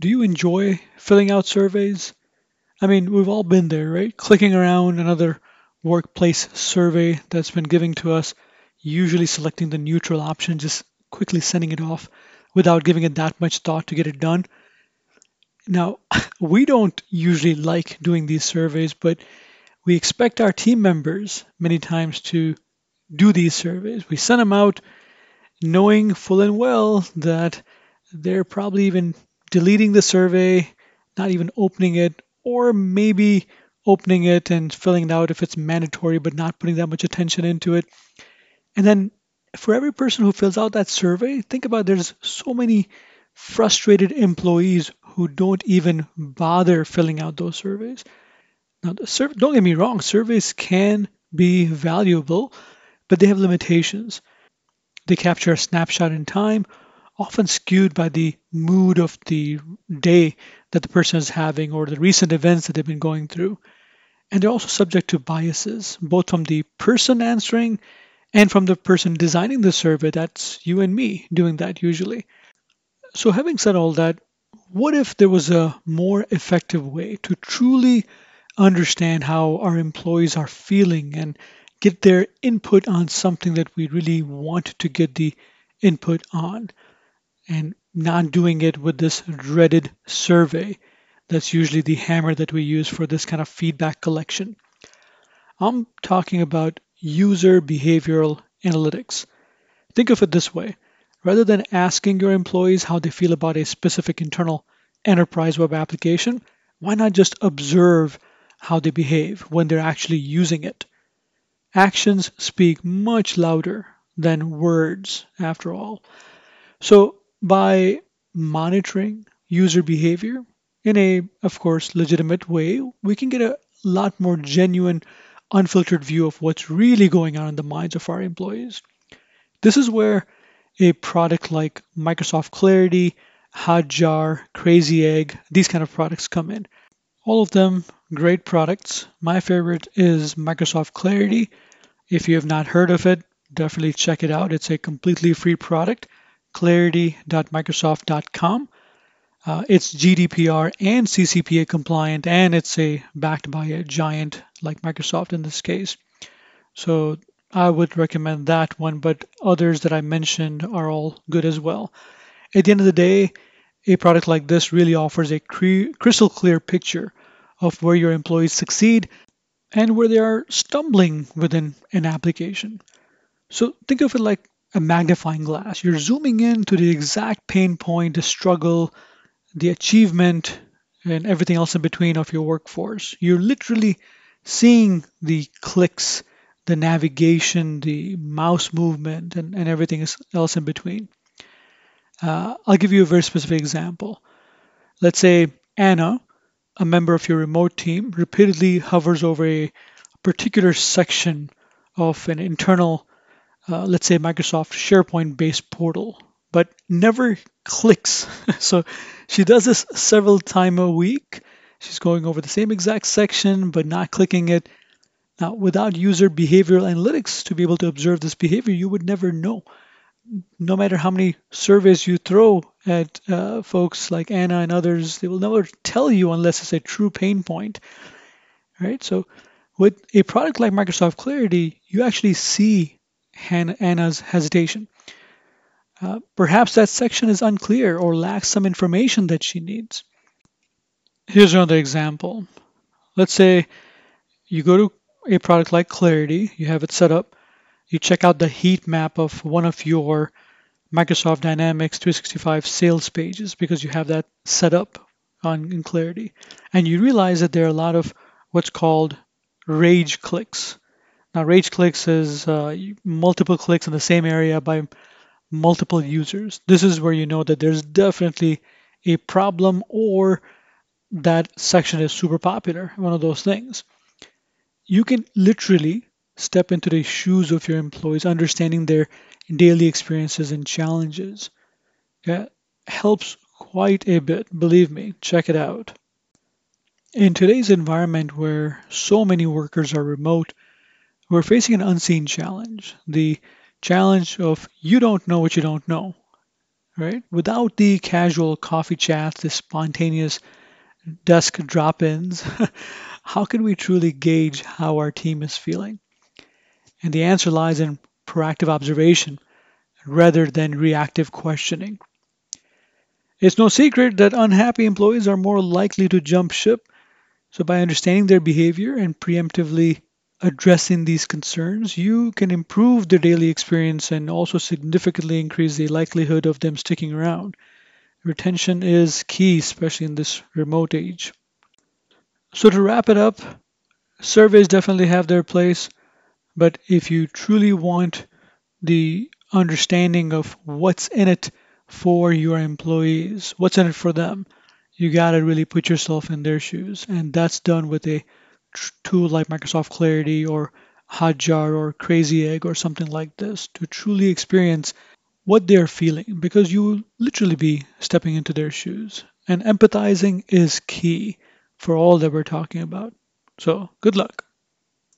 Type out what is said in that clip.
do you enjoy filling out surveys? I mean, we've all been there, right? Clicking around another workplace survey that's been given to us, usually selecting the neutral option, just quickly sending it off without giving it that much thought to get it done. Now, we don't usually like doing these surveys, but we expect our team members many times to do these surveys. We send them out knowing full and well that they're probably even deleting the survey, not even opening it, or maybe opening it and filling it out if it's mandatory, but not putting that much attention into it. And then for every person who fills out that survey, think about there's so many frustrated employees who don't even bother filling out those surveys. Now, sur- don't get me wrong, surveys can be valuable, but they have limitations. They capture a snapshot in time, often skewed by the mood of the day that the person is having or the recent events that they've been going through. And they're also subject to biases, both from the person answering and from the person designing the survey. That's you and me doing that usually. So, having said all that, what if there was a more effective way to truly understand how our employees are feeling and get their input on something that we really want to get the input on and not doing it with this dreaded survey that's usually the hammer that we use for this kind of feedback collection. I'm talking about user behavioral analytics. Think of it this way rather than asking your employees how they feel about a specific internal enterprise web application, why not just observe how they behave when they're actually using it? Actions speak much louder than words, after all. So, by monitoring user behavior, in a, of course, legitimate way, we can get a lot more hmm. genuine, unfiltered view of what's really going on in the minds of our employees. This is where a product like Microsoft Clarity, Hotjar, Crazy Egg, these kind of products come in. All of them great products. My favorite is Microsoft Clarity. If you have not heard of it, definitely check it out. It's a completely free product, clarity.microsoft.com. Uh, it's GDPR and CCPA compliant, and it's a backed by a giant like Microsoft in this case. So I would recommend that one, but others that I mentioned are all good as well. At the end of the day, a product like this really offers a cre- crystal clear picture of where your employees succeed and where they are stumbling within an application. So think of it like a magnifying glass. You're zooming in to the exact pain point, the struggle, the achievement and everything else in between of your workforce. You're literally seeing the clicks, the navigation, the mouse movement, and, and everything else in between. Uh, I'll give you a very specific example. Let's say Anna, a member of your remote team, repeatedly hovers over a particular section of an internal, uh, let's say Microsoft SharePoint based portal, but never clicks. so she does this several times a week. She's going over the same exact section, but not clicking it. Now, without user behavioral analytics to be able to observe this behavior, you would never know. No matter how many surveys you throw at uh, folks like Anna and others, they will never tell you unless it's a true pain point. Right? So, with a product like Microsoft Clarity, you actually see Anna's hesitation. Uh, perhaps that section is unclear or lacks some information that she needs. Here's another example. Let's say you go to a product like Clarity, you have it set up, you check out the heat map of one of your Microsoft Dynamics 365 sales pages because you have that set up on in Clarity, and you realize that there are a lot of what's called rage clicks. Now, rage clicks is uh, multiple clicks in the same area by multiple users. This is where you know that there's definitely a problem or that section is super popular, one of those things. You can literally step into the shoes of your employees, understanding their daily experiences and challenges. That helps quite a bit, believe me, check it out. In today's environment where so many workers are remote, we're facing an unseen challenge. The challenge of you don't know what you don't know, right? Without the casual coffee chats, the spontaneous desk drop ins, how can we truly gauge how our team is feeling? And the answer lies in proactive observation rather than reactive questioning. It's no secret that unhappy employees are more likely to jump ship. So, by understanding their behavior and preemptively addressing these concerns, you can improve their daily experience and also significantly increase the likelihood of them sticking around. Retention is key, especially in this remote age. So, to wrap it up, surveys definitely have their place, but if you truly want the understanding of what's in it for your employees, what's in it for them, you got to really put yourself in their shoes. And that's done with a tool like Microsoft Clarity or Hotjar or Crazy Egg or something like this to truly experience what they're feeling because you will literally be stepping into their shoes. And empathizing is key for all that we're talking about. So, good luck.